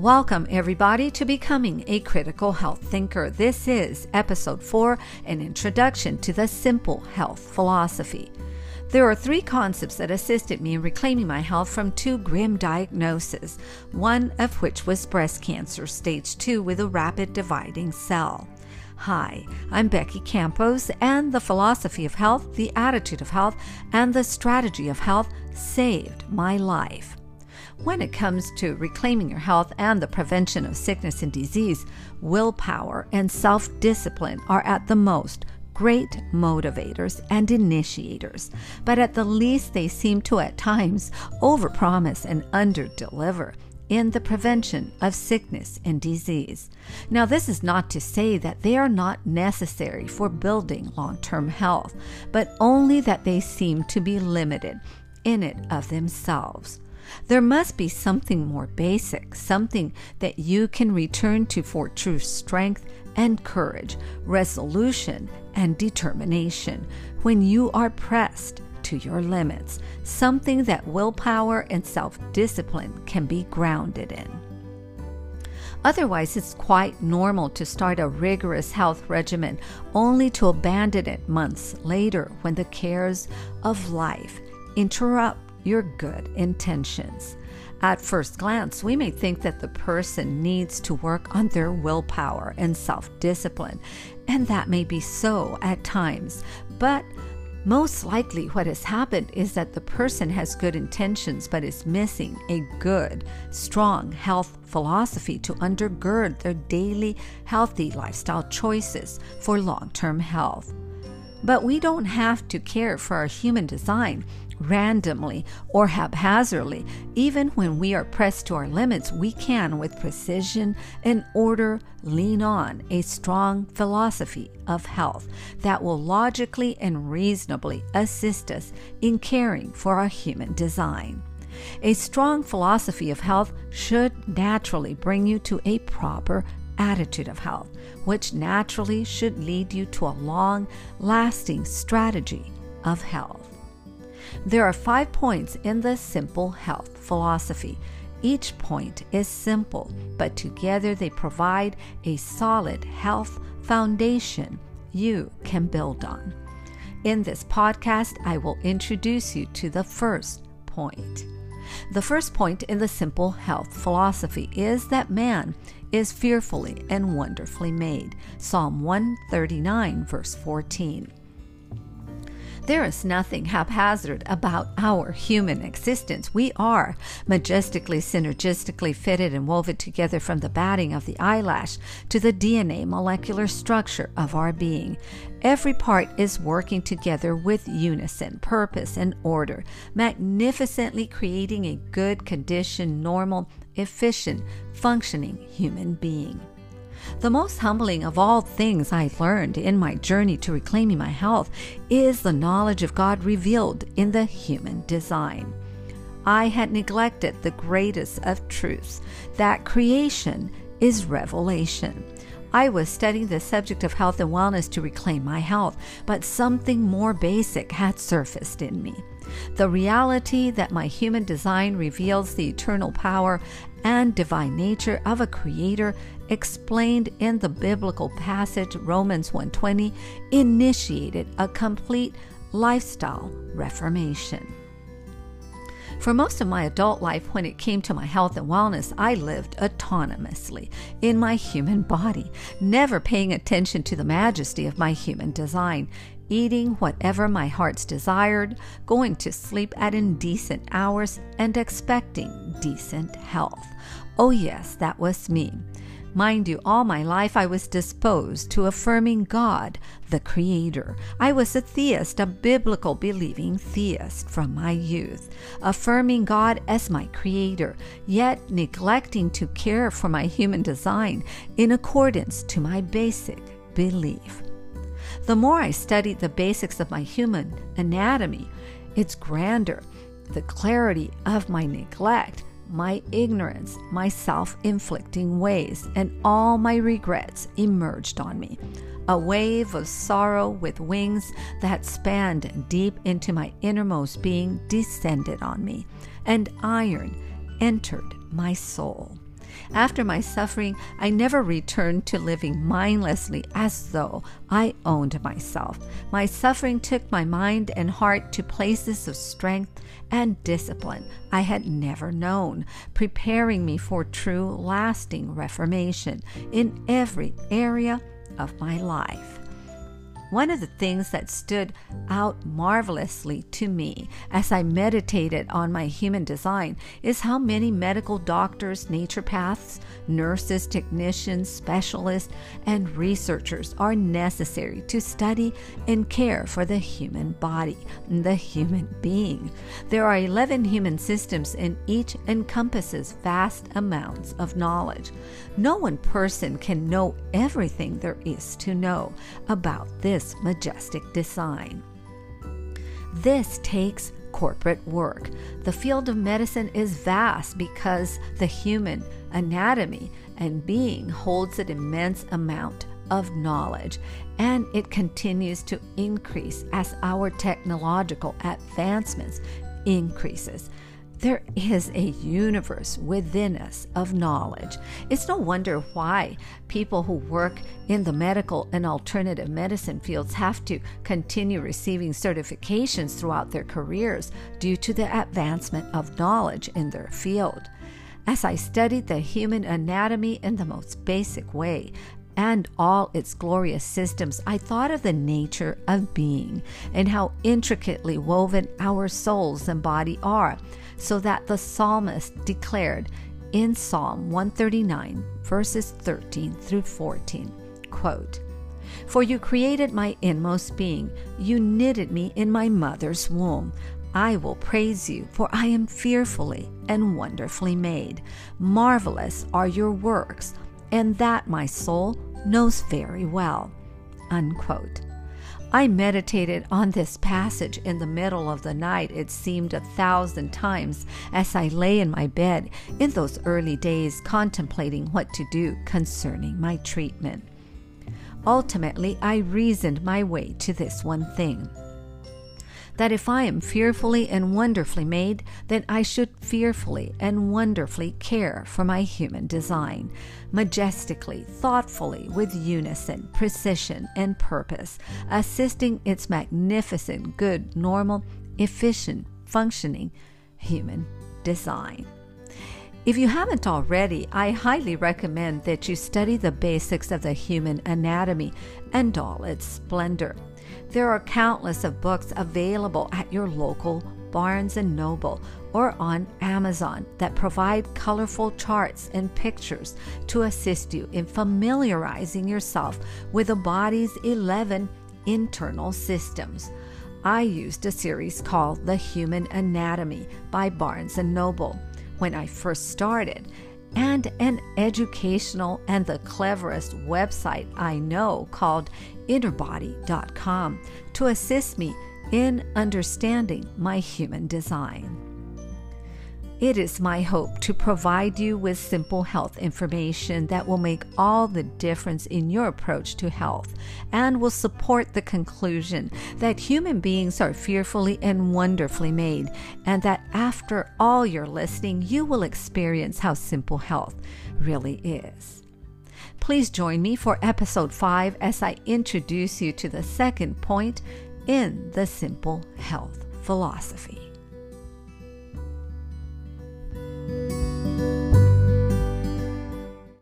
Welcome, everybody, to Becoming a Critical Health Thinker. This is episode four an introduction to the simple health philosophy. There are three concepts that assisted me in reclaiming my health from two grim diagnoses, one of which was breast cancer, stage two, with a rapid dividing cell. Hi, I'm Becky Campos, and the philosophy of health, the attitude of health, and the strategy of health saved my life. When it comes to reclaiming your health and the prevention of sickness and disease, willpower and self discipline are at the most great motivators and initiators, but at the least they seem to at times overpromise and underdeliver in the prevention of sickness and disease. Now, this is not to say that they are not necessary for building long term health, but only that they seem to be limited in it of themselves. There must be something more basic, something that you can return to for true strength and courage, resolution and determination when you are pressed to your limits, something that willpower and self discipline can be grounded in. Otherwise, it's quite normal to start a rigorous health regimen only to abandon it months later when the cares of life interrupt your good intentions. At first glance, we may think that the person needs to work on their willpower and self discipline, and that may be so at times. But most likely, what has happened is that the person has good intentions but is missing a good, strong health philosophy to undergird their daily healthy lifestyle choices for long term health. But we don't have to care for our human design randomly or haphazardly. Even when we are pressed to our limits, we can, with precision and order, lean on a strong philosophy of health that will logically and reasonably assist us in caring for our human design. A strong philosophy of health should naturally bring you to a proper attitude of health, which naturally should lead you to a long lasting strategy of health. There are five points in the simple health philosophy. Each point is simple, but together they provide a solid health foundation you can build on. In this podcast, I will introduce you to the first point. The first point in the simple health philosophy is that man is fearfully and wonderfully made. Psalm 139, verse 14. There is nothing haphazard about our human existence. We are majestically, synergistically fitted and woven together from the batting of the eyelash to the DNA molecular structure of our being. Every part is working together with unison, purpose, and order, magnificently creating a good condition, normal, efficient, functioning human being. The most humbling of all things I learned in my journey to reclaiming my health is the knowledge of God revealed in the human design. I had neglected the greatest of truths that creation is revelation. I was studying the subject of health and wellness to reclaim my health, but something more basic had surfaced in me. The reality that my human design reveals the eternal power and divine nature of a creator explained in the biblical passage Romans 1:20 initiated a complete lifestyle reformation. For most of my adult life, when it came to my health and wellness, I lived autonomously in my human body, never paying attention to the majesty of my human design, eating whatever my heart's desired, going to sleep at indecent hours, and expecting decent health. Oh, yes, that was me. Mind you, all my life I was disposed to affirming God, the Creator. I was a theist, a biblical believing theist from my youth, affirming God as my Creator, yet neglecting to care for my human design in accordance to my basic belief. The more I studied the basics of my human anatomy, its grandeur, the clarity of my neglect, my ignorance, my self inflicting ways, and all my regrets emerged on me. A wave of sorrow with wings that spanned deep into my innermost being descended on me, and iron entered my soul. After my suffering, I never returned to living mindlessly as though I owned myself. My suffering took my mind and heart to places of strength and discipline I had never known, preparing me for true, lasting reformation in every area of my life. One of the things that stood out marvelously to me as I meditated on my human design is how many medical doctors, naturopaths, nurses, technicians, specialists, and researchers are necessary to study and care for the human body, the human being. There are 11 human systems, and each encompasses vast amounts of knowledge. No one person can know everything there is to know about this this majestic design. This takes corporate work. The field of medicine is vast because the human anatomy and being holds an immense amount of knowledge and it continues to increase as our technological advancements increases there is a universe within us of knowledge. It's no wonder why people who work in the medical and alternative medicine fields have to continue receiving certifications throughout their careers due to the advancement of knowledge in their field. As I studied the human anatomy in the most basic way, and all its glorious systems, I thought of the nature of being and how intricately woven our souls and body are so that the psalmist declared in Psalm 139, verses 13 through 14, quote, For you created my inmost being, you knitted me in my mother's womb. I will praise you, for I am fearfully and wonderfully made. Marvelous are your works, and that my soul knows very well. Unquote. I meditated on this passage in the middle of the night, it seemed a thousand times, as I lay in my bed in those early days contemplating what to do concerning my treatment. Ultimately, I reasoned my way to this one thing that if I am fearfully and wonderfully made, then I should fearfully and wonderfully care for my human design, majestically, thoughtfully, with unison, precision, and purpose, assisting its magnificent, good, normal, efficient, functioning human design. If you haven't already, I highly recommend that you study the basics of the human anatomy and all its splendor. There are countless of books available at your local Barnes Noble or on Amazon that provide colorful charts and pictures to assist you in familiarizing yourself with the body's 11 internal systems. I used a series called The Human Anatomy by Barnes Noble when I first started and an educational and the cleverest website I know called innerbody.com to assist me in understanding my human design. It is my hope to provide you with simple health information that will make all the difference in your approach to health and will support the conclusion that human beings are fearfully and wonderfully made, and that after all your listening, you will experience how simple health really is. Please join me for episode 5 as I introduce you to the second point in the simple health philosophy.